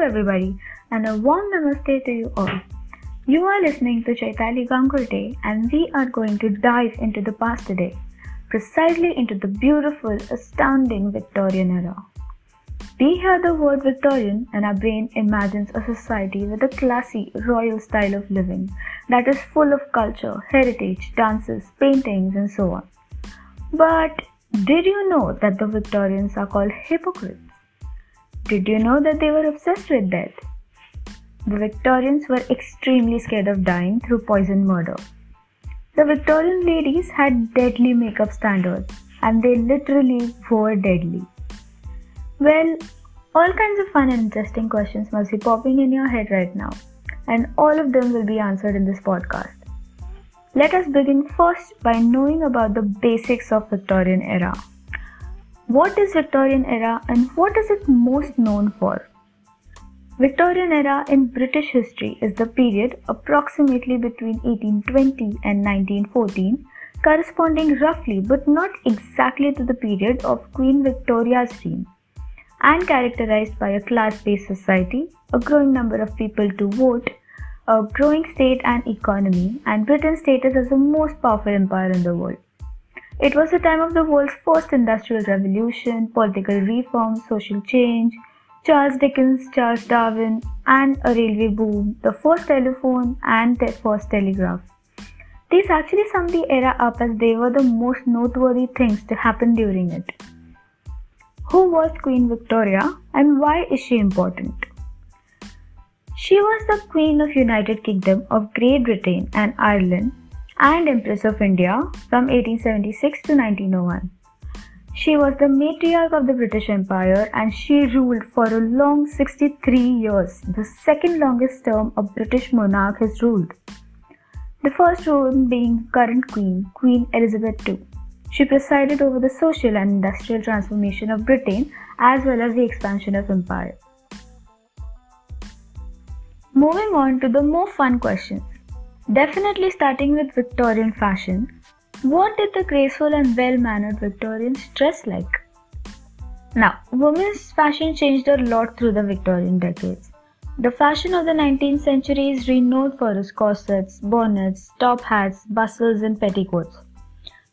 everybody, and a warm namaste to you all. You are listening to Chaitali Gangulte, and we are going to dive into the past today, precisely into the beautiful, astounding Victorian era. We hear the word Victorian, and our brain imagines a society with a classy, royal style of living that is full of culture, heritage, dances, paintings, and so on. But did you know that the Victorians are called hypocrites? Did you know that they were obsessed with death? The Victorians were extremely scared of dying through poison murder. The Victorian ladies had deadly makeup standards and they literally were deadly. Well, all kinds of fun and interesting questions must be popping in your head right now, and all of them will be answered in this podcast. Let us begin first by knowing about the basics of Victorian era. What is Victorian era and what is it most known for? Victorian era in British history is the period approximately between 1820 and 1914 corresponding roughly but not exactly to the period of Queen Victoria's reign and characterized by a class-based society, a growing number of people to vote, a growing state and economy, and Britain's status as the most powerful empire in the world. It was the time of the world's first industrial revolution, political reform, social change, Charles Dickens, Charles Darwin, and a railway boom, the first telephone, and the first telegraph. These actually sum the era up as they were the most noteworthy things to happen during it. Who was Queen Victoria and why is she important? She was the Queen of United Kingdom of Great Britain and Ireland and Empress of India from 1876 to 1901. She was the matriarch of the British Empire and she ruled for a long 63 years, the second longest term a British monarch has ruled. The first one being current queen, Queen Elizabeth II. She presided over the social and industrial transformation of Britain as well as the expansion of empire. Moving on to the more fun questions. Definitely starting with Victorian fashion, what did the graceful and well mannered Victorians dress like? Now, women's fashion changed a lot through the Victorian decades. The fashion of the 19th century is renowned for its corsets, bonnets, top hats, bustles, and petticoats.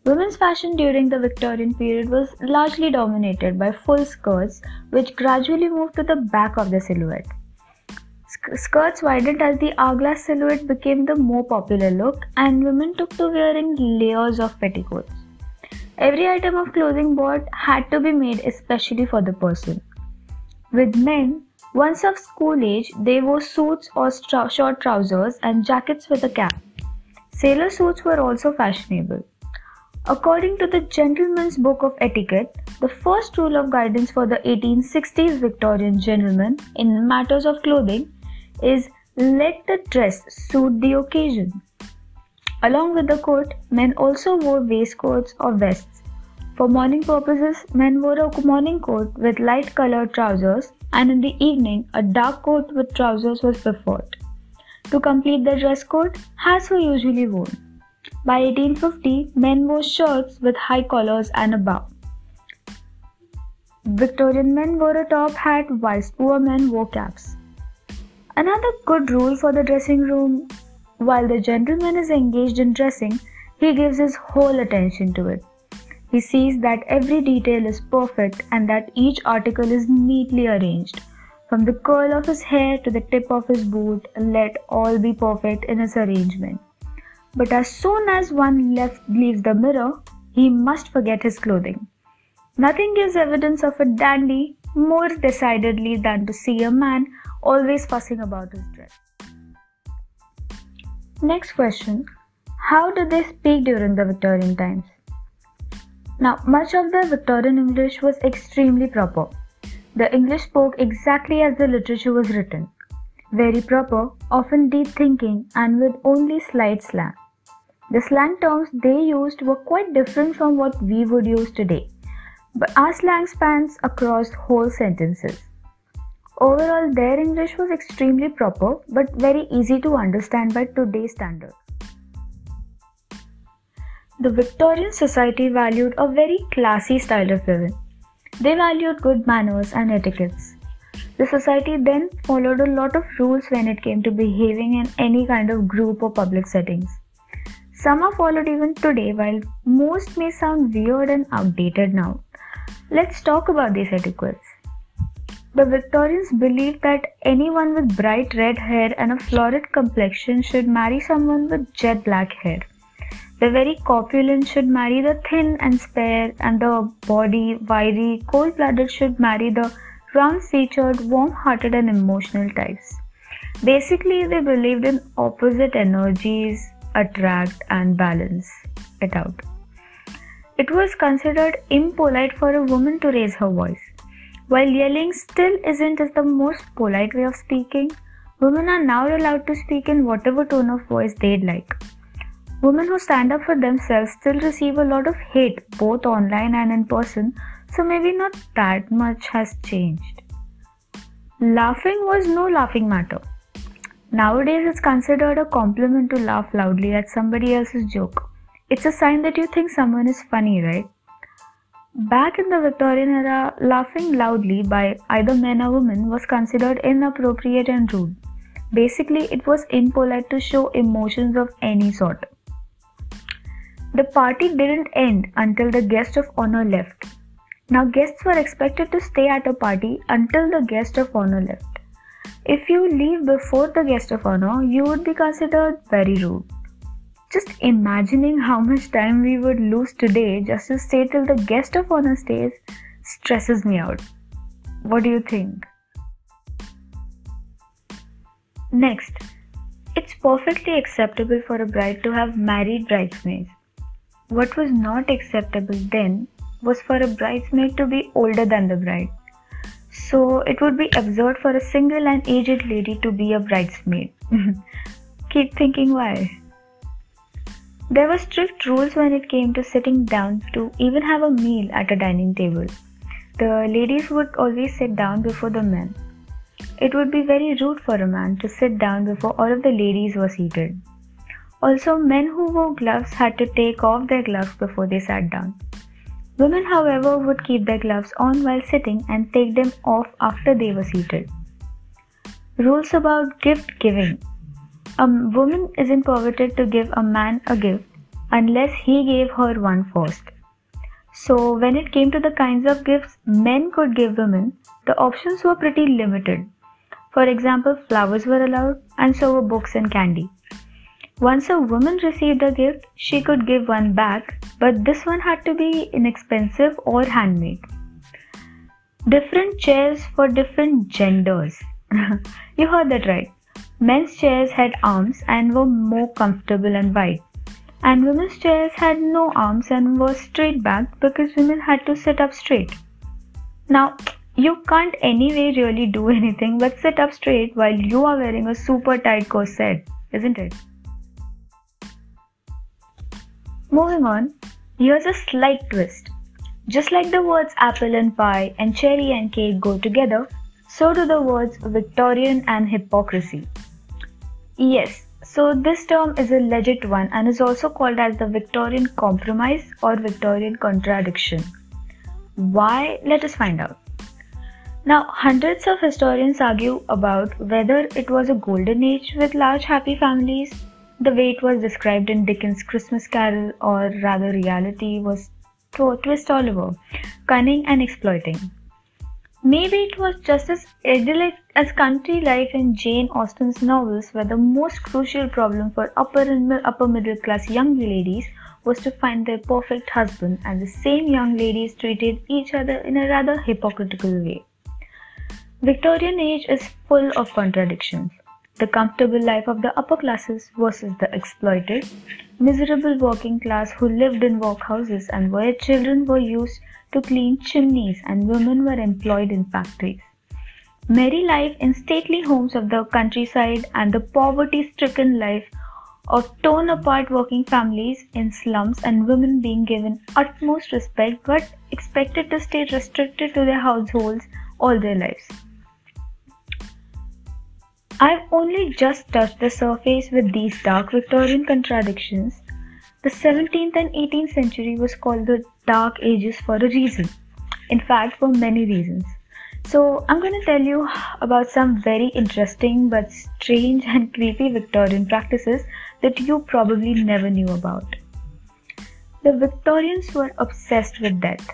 Women's fashion during the Victorian period was largely dominated by full skirts, which gradually moved to the back of the silhouette. Skirts widened as the hourglass silhouette became the more popular look, and women took to wearing layers of petticoats. Every item of clothing bought had to be made especially for the person. With men, once of school age, they wore suits or short trousers and jackets with a cap. Sailor suits were also fashionable. According to the Gentleman's Book of Etiquette, the first rule of guidance for the 1860s Victorian gentleman in matters of clothing is let the dress suit the occasion. Along with the coat, men also wore waistcoats or vests. For morning purposes, men wore a morning coat with light colored trousers, and in the evening, a dark coat with trousers was preferred. To complete the dress code, hats were usually worn. By 1850, men wore shirts with high collars and a bow. Victorian men wore a top hat whilst poor men wore caps. Another good rule for the dressing room while the gentleman is engaged in dressing, he gives his whole attention to it. He sees that every detail is perfect and that each article is neatly arranged. From the curl of his hair to the tip of his boot, let all be perfect in its arrangement. But as soon as one left leaves the mirror, he must forget his clothing. Nothing gives evidence of a dandy more decidedly than to see a man always fussing about his dress. Next question How did they speak during the Victorian times? Now, much of the Victorian English was extremely proper. The English spoke exactly as the literature was written. Very proper, often deep thinking, and with only slight slang. The slang terms they used were quite different from what we would use today, but our slang spans across whole sentences. Overall, their English was extremely proper but very easy to understand by today's standards. The Victorian society valued a very classy style of living. They valued good manners and etiquettes. The society then followed a lot of rules when it came to behaving in any kind of group or public settings. Some are followed even today, while most may sound weird and outdated now. Let's talk about these etiquettes. The Victorians believed that anyone with bright red hair and a florid complexion should marry someone with jet black hair. The very corpulent should marry the thin and spare, and the body, wiry, cold blooded should marry the round featured, warm hearted, and emotional types. Basically, they believed in opposite energies attract and balance it out. It was considered impolite for a woman to raise her voice. While yelling still isn't the most polite way of speaking, women are now allowed to speak in whatever tone of voice they'd like. Women who stand up for themselves still receive a lot of hate both online and in person, so maybe not that much has changed. Laughing was no laughing matter. Nowadays, it's considered a compliment to laugh loudly at somebody else's joke. It's a sign that you think someone is funny, right? Back in the Victorian era, laughing loudly by either men or women was considered inappropriate and rude. Basically, it was impolite to show emotions of any sort. The party didn't end until the guest of honor left. Now, guests were expected to stay at a party until the guest of honor left. If you leave before the guest of honor, you would be considered very rude. Just imagining how much time we would lose today just to stay till the guest of honor stays stresses me out. What do you think? Next, it's perfectly acceptable for a bride to have married bridesmaids. What was not acceptable then was for a bridesmaid to be older than the bride. So it would be absurd for a single and aged lady to be a bridesmaid. Keep thinking why. There were strict rules when it came to sitting down to even have a meal at a dining table. The ladies would always sit down before the men. It would be very rude for a man to sit down before all of the ladies were seated. Also, men who wore gloves had to take off their gloves before they sat down. Women, however, would keep their gloves on while sitting and take them off after they were seated. Rules about gift giving. A woman isn't permitted to give a man a gift unless he gave her one first. So, when it came to the kinds of gifts men could give women, the options were pretty limited. For example, flowers were allowed, and so were books and candy. Once a woman received a gift, she could give one back, but this one had to be inexpensive or handmade. Different chairs for different genders. you heard that right. Men's chairs had arms and were more comfortable and wide, and women's chairs had no arms and were straight backed because women had to sit up straight. Now, you can't anyway really do anything but sit up straight while you are wearing a super tight corset, isn't it? Moving on, here's a slight twist. Just like the words apple and pie and cherry and cake go together, so do the words Victorian and hypocrisy. Yes, so this term is a legit one and is also called as the Victorian compromise or Victorian contradiction. Why? Let us find out. Now, hundreds of historians argue about whether it was a golden age with large happy families the way it was described in Dickens' Christmas Carol, or rather reality, was twist all over, cunning and exploiting. Maybe it was just as idyllic as country life in Jane Austen's novels, where the most crucial problem for upper and upper middle class young ladies was to find their perfect husband, and the same young ladies treated each other in a rather hypocritical way. Victorian age is full of contradictions the comfortable life of the upper classes versus the exploited, miserable working class who lived in workhouses and where children were used to clean chimneys and women were employed in factories. Merry life in stately homes of the countryside and the poverty stricken life of torn apart working families in slums and women being given utmost respect but expected to stay restricted to their households all their lives. I've only just touched the surface with these dark Victorian contradictions. The 17th and 18th century was called the Dark Ages for a reason. In fact, for many reasons. So, I'm going to tell you about some very interesting but strange and creepy Victorian practices that you probably never knew about. The Victorians were obsessed with death.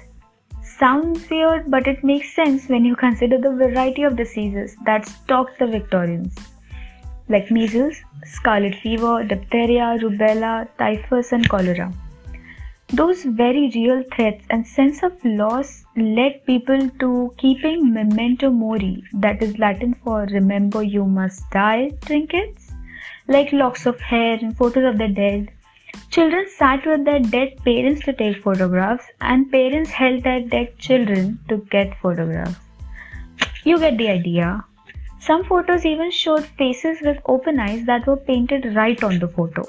Sounds weird, but it makes sense when you consider the variety of diseases that stalked the Victorians, like measles, scarlet fever, diphtheria, rubella, typhus, and cholera. Those very real threats and sense of loss led people to keeping memento mori, that is Latin for remember you must die trinkets, like locks of hair and photos of the dead. Children sat with their dead parents to take photographs, and parents held their dead children to get photographs. You get the idea. Some photos even showed faces with open eyes that were painted right on the photo.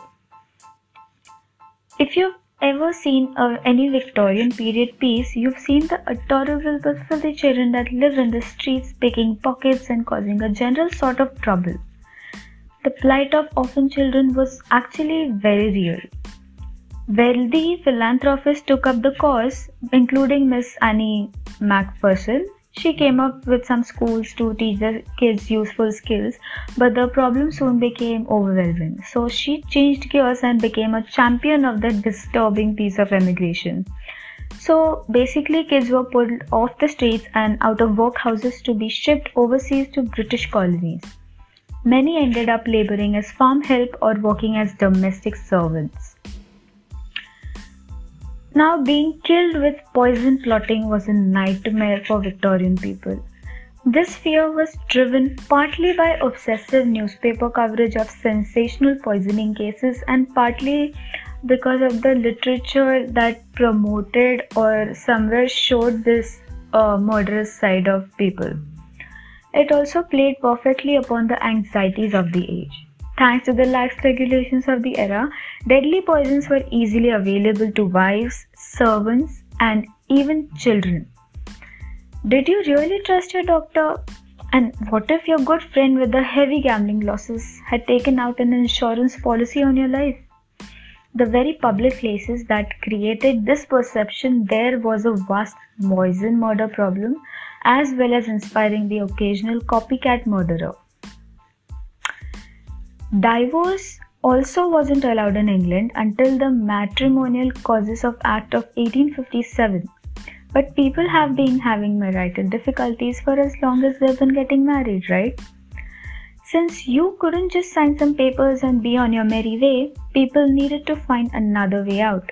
If you've ever seen uh, any Victorian period piece, you've seen the adorable but filthy children that live in the streets picking pockets and causing a general sort of trouble. The plight of orphan children was actually very real. Wealthy philanthropists took up the cause, including Miss Annie Macpherson, she came up with some schools to teach the kids useful skills, but the problem soon became overwhelming. So she changed gears and became a champion of the disturbing piece of immigration. So basically, kids were pulled off the streets and out of workhouses to be shipped overseas to British colonies. Many ended up laboring as farm help or working as domestic servants. Now, being killed with poison plotting was a nightmare for Victorian people. This fear was driven partly by obsessive newspaper coverage of sensational poisoning cases and partly because of the literature that promoted or somewhere showed this uh, murderous side of people. It also played perfectly upon the anxieties of the age. Thanks to the lax regulations of the era, deadly poisons were easily available to wives, servants, and even children. Did you really trust your doctor? And what if your good friend with the heavy gambling losses had taken out an insurance policy on your life? The very public places that created this perception there was a vast poison murder problem as well as inspiring the occasional copycat murderer. Divorce also wasn't allowed in England until the Matrimonial Causes of Act of 1857. But people have been having marital difficulties for as long as they've been getting married, right? Since you couldn't just sign some papers and be on your merry way, people needed to find another way out.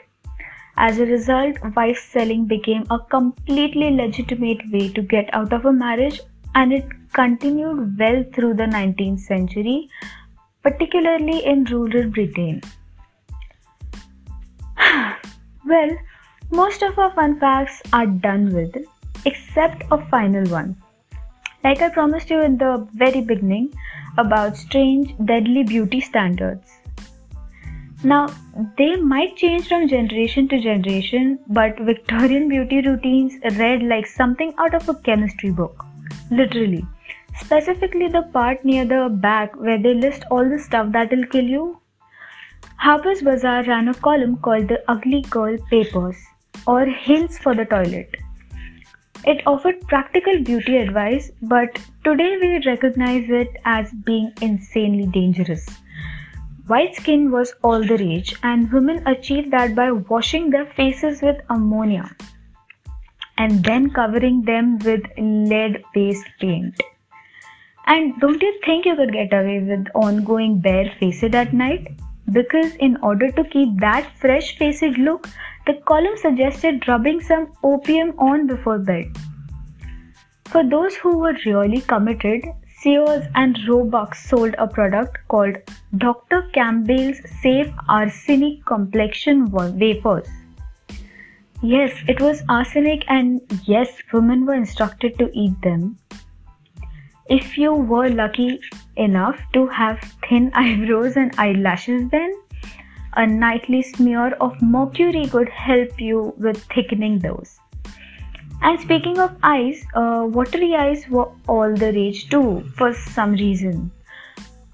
As a result, wife selling became a completely legitimate way to get out of a marriage and it continued well through the 19th century particularly in rural Britain. well, most of our fun facts are done with, except a final one. Like I promised you in the very beginning about strange, deadly beauty standards. Now, they might change from generation to generation, but Victorian beauty routines read like something out of a chemistry book. Literally specifically the part near the back where they list all the stuff that'll kill you. Harper's Bazaar ran a column called the Ugly Girl Papers or Hints for the Toilet. It offered practical beauty advice, but today we recognize it as being insanely dangerous. White skin was all the rage, and women achieved that by washing their faces with ammonia and then covering them with lead based paint. And don't you think you could get away with ongoing barefaced at night? Because in order to keep that fresh faced look, the column suggested rubbing some opium on before bed. For those who were really committed, Sears and Roebuck sold a product called Dr. Campbell's Safe Arsenic Complexion Wafers. Yes, it was arsenic, and yes, women were instructed to eat them. If you were lucky enough to have thin eyebrows and eyelashes, then a nightly smear of mercury could help you with thickening those. And speaking of eyes, uh, watery eyes were all the rage too for some reason.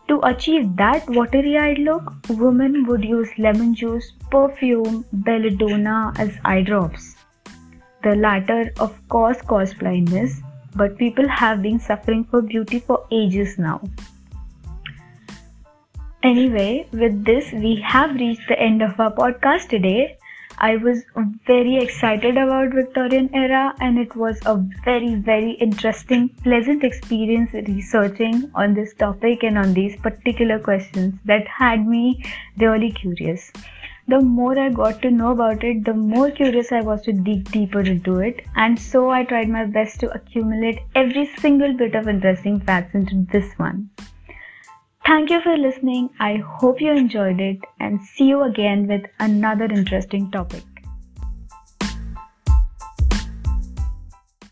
To achieve that watery eyed look, women would use lemon juice, perfume, belladonna as eye drops. The latter, of course, caused blindness, but people have been suffering for beauty for ages now. Anyway, with this, we have reached the end of our podcast today. I was very excited about Victorian era and it was a very very interesting pleasant experience researching on this topic and on these particular questions that had me really curious. The more I got to know about it, the more curious I was to dig deeper into it, and so I tried my best to accumulate every single bit of interesting facts into this one. Thank you for listening. I hope you enjoyed it and see you again with another interesting topic.